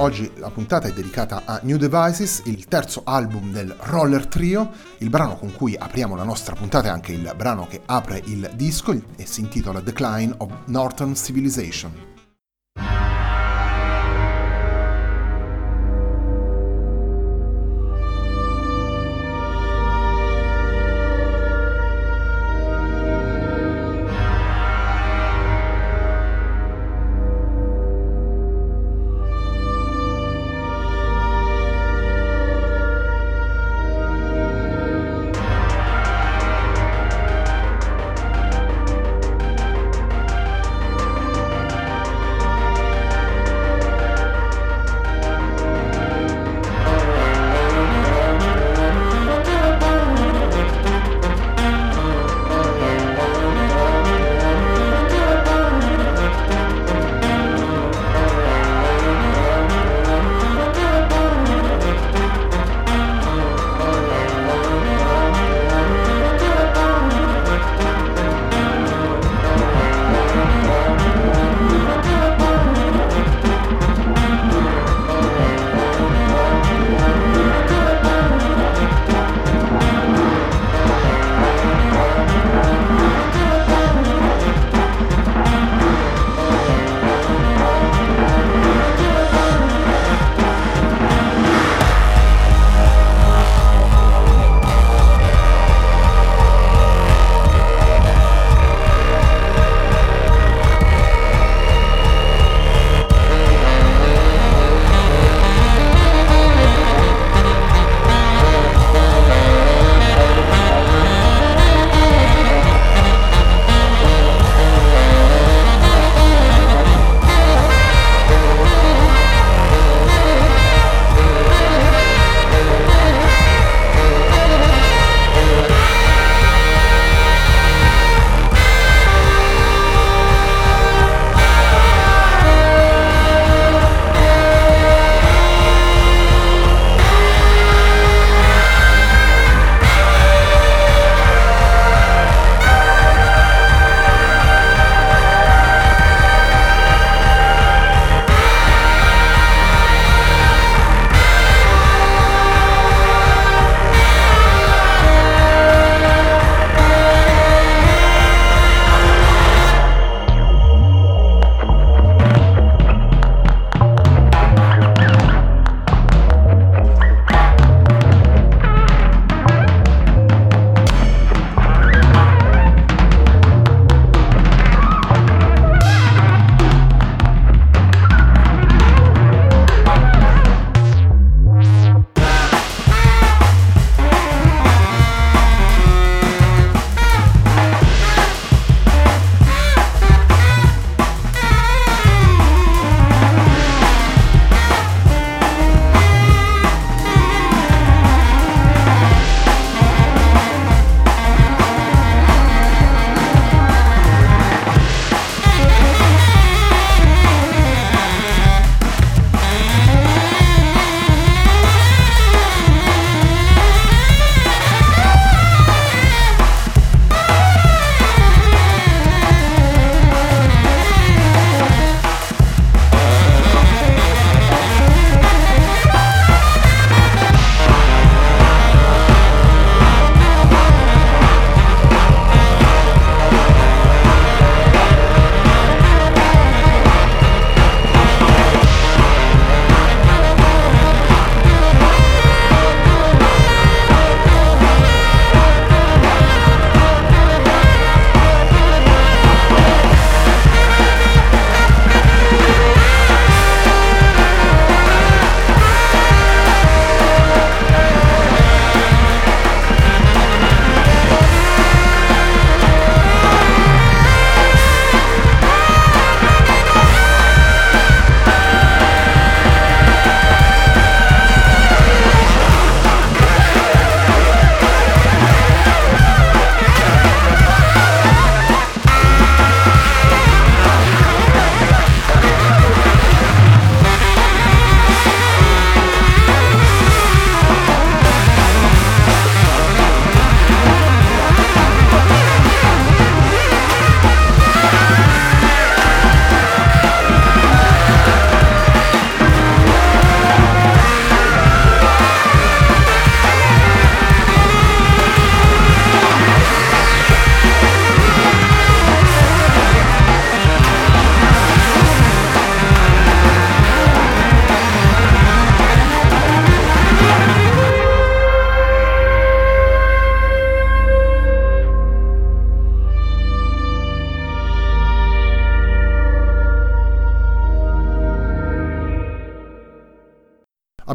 Oggi la puntata è dedicata a New Devices, il terzo album del Roller Trio. Il brano con cui apriamo la nostra puntata è anche il brano che apre il disco e si intitola Decline of Northern Civilization.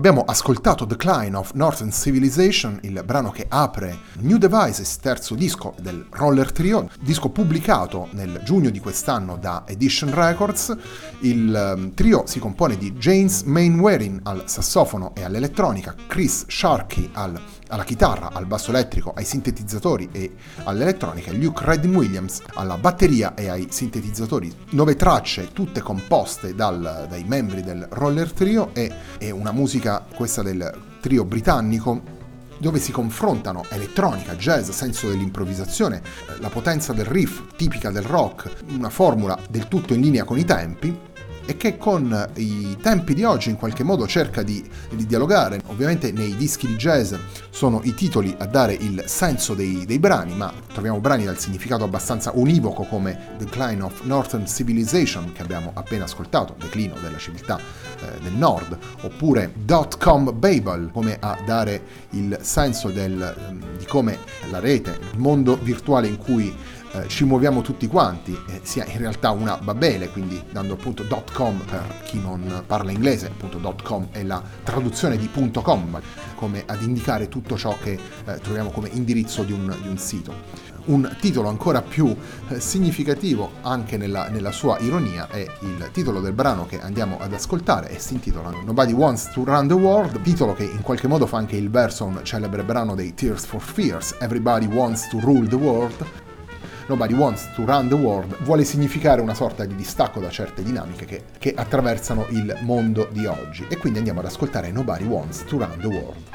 Abbiamo ascoltato Decline of Northern Civilization, il brano che apre New Devices, terzo disco del Roller Trio, disco pubblicato nel giugno di quest'anno da Edition Records. Il ehm, trio si compone di James Mainwaring al sassofono e all'elettronica, Chris Sharkey al alla chitarra, al basso elettrico, ai sintetizzatori e all'elettronica, Luke Redding Williams alla batteria e ai sintetizzatori. Nove tracce, tutte composte dal, dai membri del Roller Trio e, e una musica, questa del trio britannico, dove si confrontano elettronica, jazz, senso dell'improvvisazione, la potenza del riff tipica del rock, una formula del tutto in linea con i tempi, e che con i tempi di oggi in qualche modo cerca di, di, dialogare. Ovviamente nei dischi di jazz sono i titoli a dare il senso dei, dei brani, ma troviamo brani dal significato abbastanza univoco come Decline of Northern Civilization che abbiamo appena ascoltato, declino della civiltà eh, del nord, oppure Dot Babel come a dare il senso del, ehm, di come la rete, il mondo virtuale in cui eh, ci muoviamo tutti quanti, eh, sia in realtà una babele, quindi dando appunto .com per chi non parla inglese, appunto .com è la traduzione di .com, come ad indicare tutto ciò che eh, troviamo come indirizzo di un, di un sito. Un titolo ancora più eh, significativo anche nella, nella, sua ironia è il titolo del brano che andiamo ad ascoltare e si intitola Nobody Wants to Run the World, titolo che in qualche modo fa anche il verso a un celebre brano dei Tears for Fears, Everybody Wants to Rule the World, Nobody Wants to Run the World vuole significare una sorta di distacco da certe dinamiche che, che attraversano il mondo di oggi. E quindi andiamo ad ascoltare Nobody Wants to Run the World.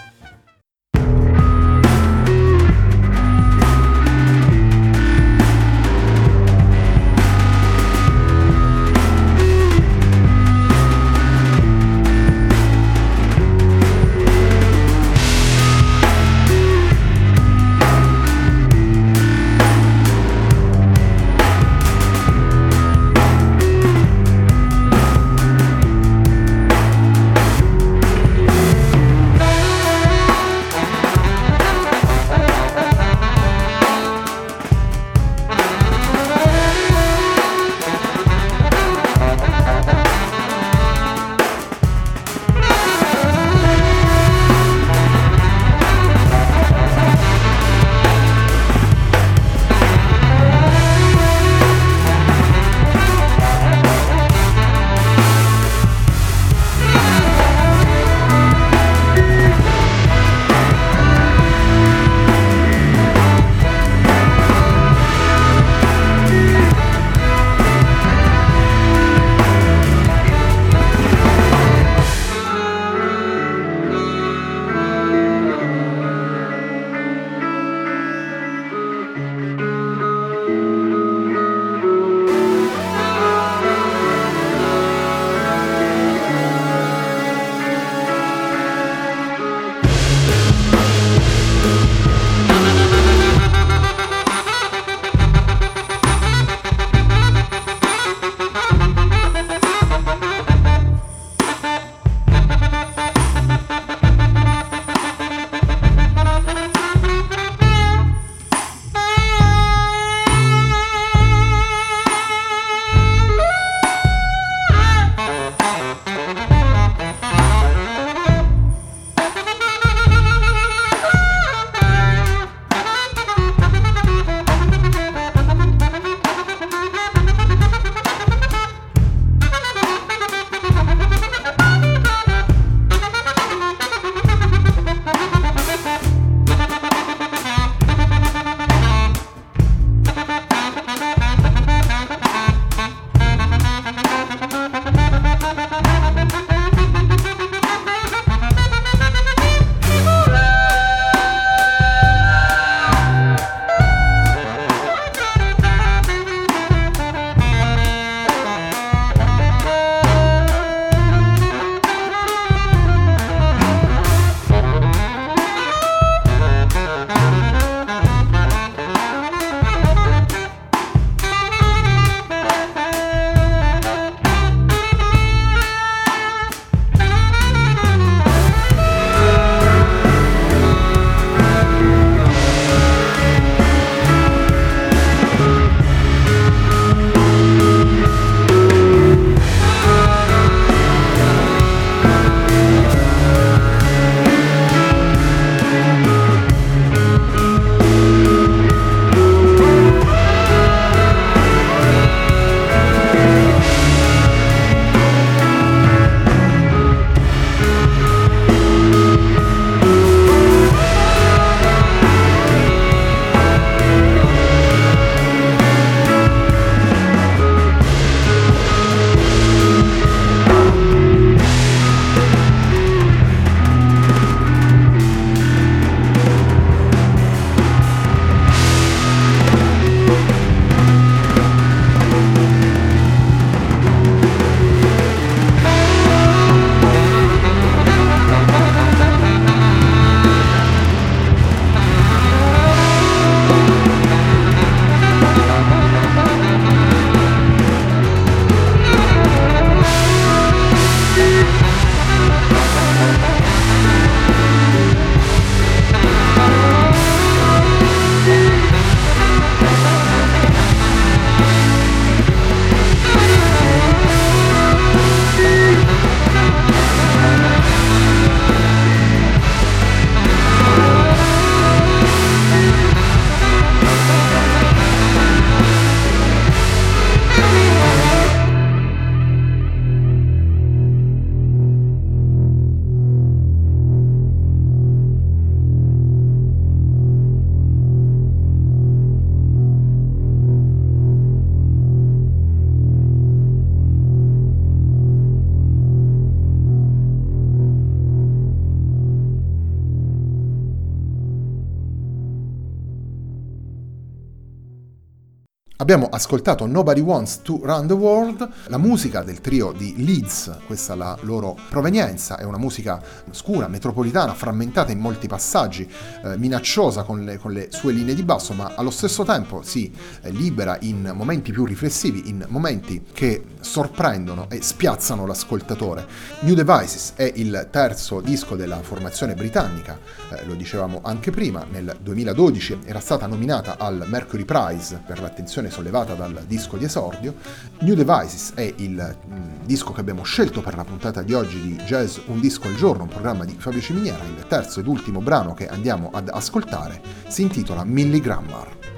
Abbiamo ascoltato Nobody Wants to Run the World, la musica del trio di Leeds, questa è la loro provenienza, è una musica scura, metropolitana, frammentata in molti passaggi, eh, minacciosa con le, con le, sue linee di basso, ma allo stesso tempo si eh, libera in momenti più riflessivi, in momenti che sorprendono e spiazzano l'ascoltatore. New Devices è il terzo disco della formazione britannica, eh, lo dicevamo anche prima, nel 2012 era stata nominata al Mercury Prize per l'attenzione sollevata dal disco di esordio. New Devices è il mm, disco che abbiamo scelto per la puntata di oggi di Jazz Un disco al giorno, un programma di Fabio Ciminiera. Il terzo ed ultimo brano che andiamo ad ascoltare si intitola Milligrammar.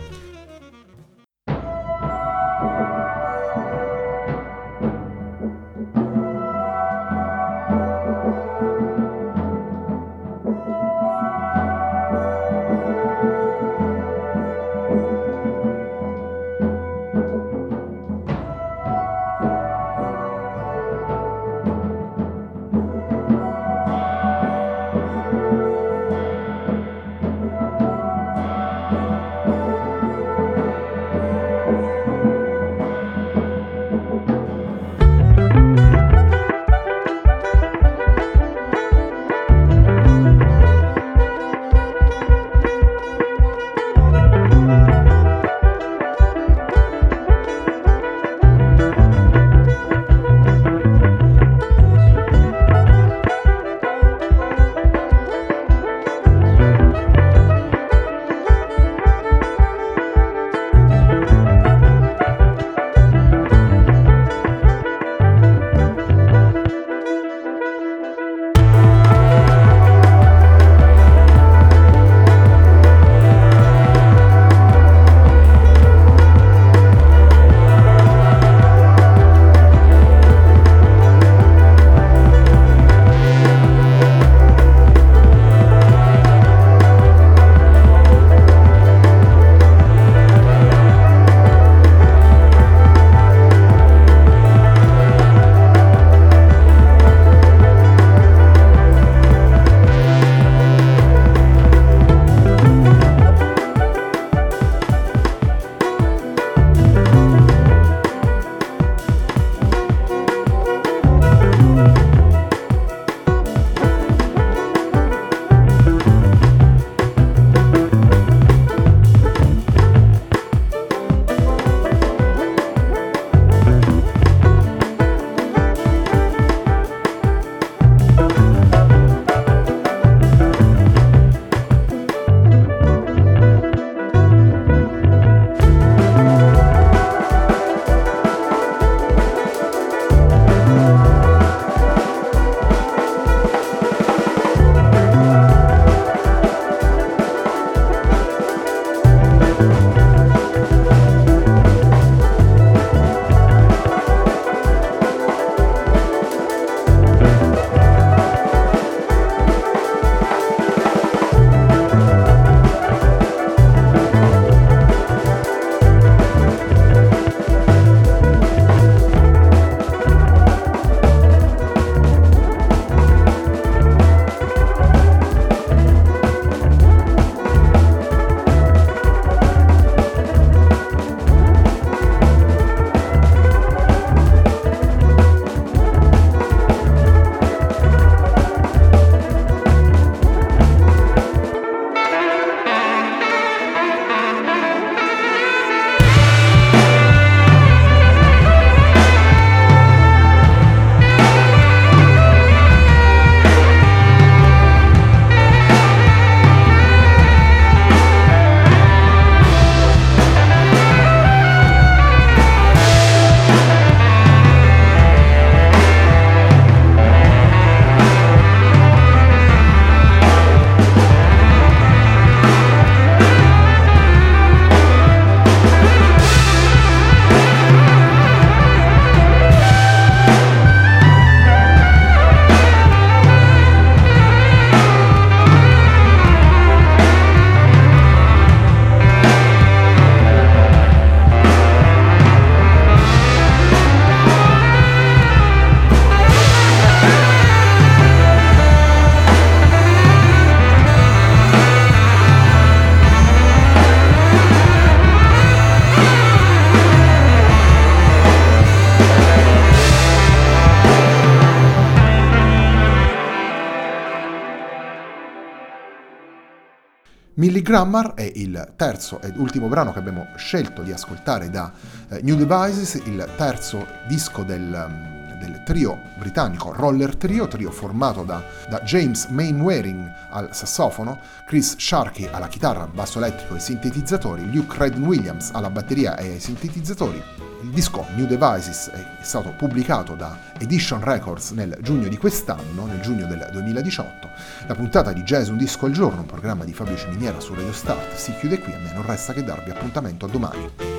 Millie Grammar è il terzo ed ultimo brano che abbiamo scelto di ascoltare da eh, New Devices, il terzo disco del, um, del, trio britannico Roller Trio, trio formato da, da James Mainwaring al sassofono, Chris Sharkey alla chitarra, basso elettrico e sintetizzatori, Luke Redden Williams alla batteria e ai sintetizzatori, il disco New Devices è stato pubblicato da Edition Records nel giugno di quest'anno, nel giugno del 2018. La puntata di Jazz Un Disco al Giorno, un programma di Fabio Ciminiera su Radio Start, si chiude qui. A me non resta che darvi appuntamento a domani.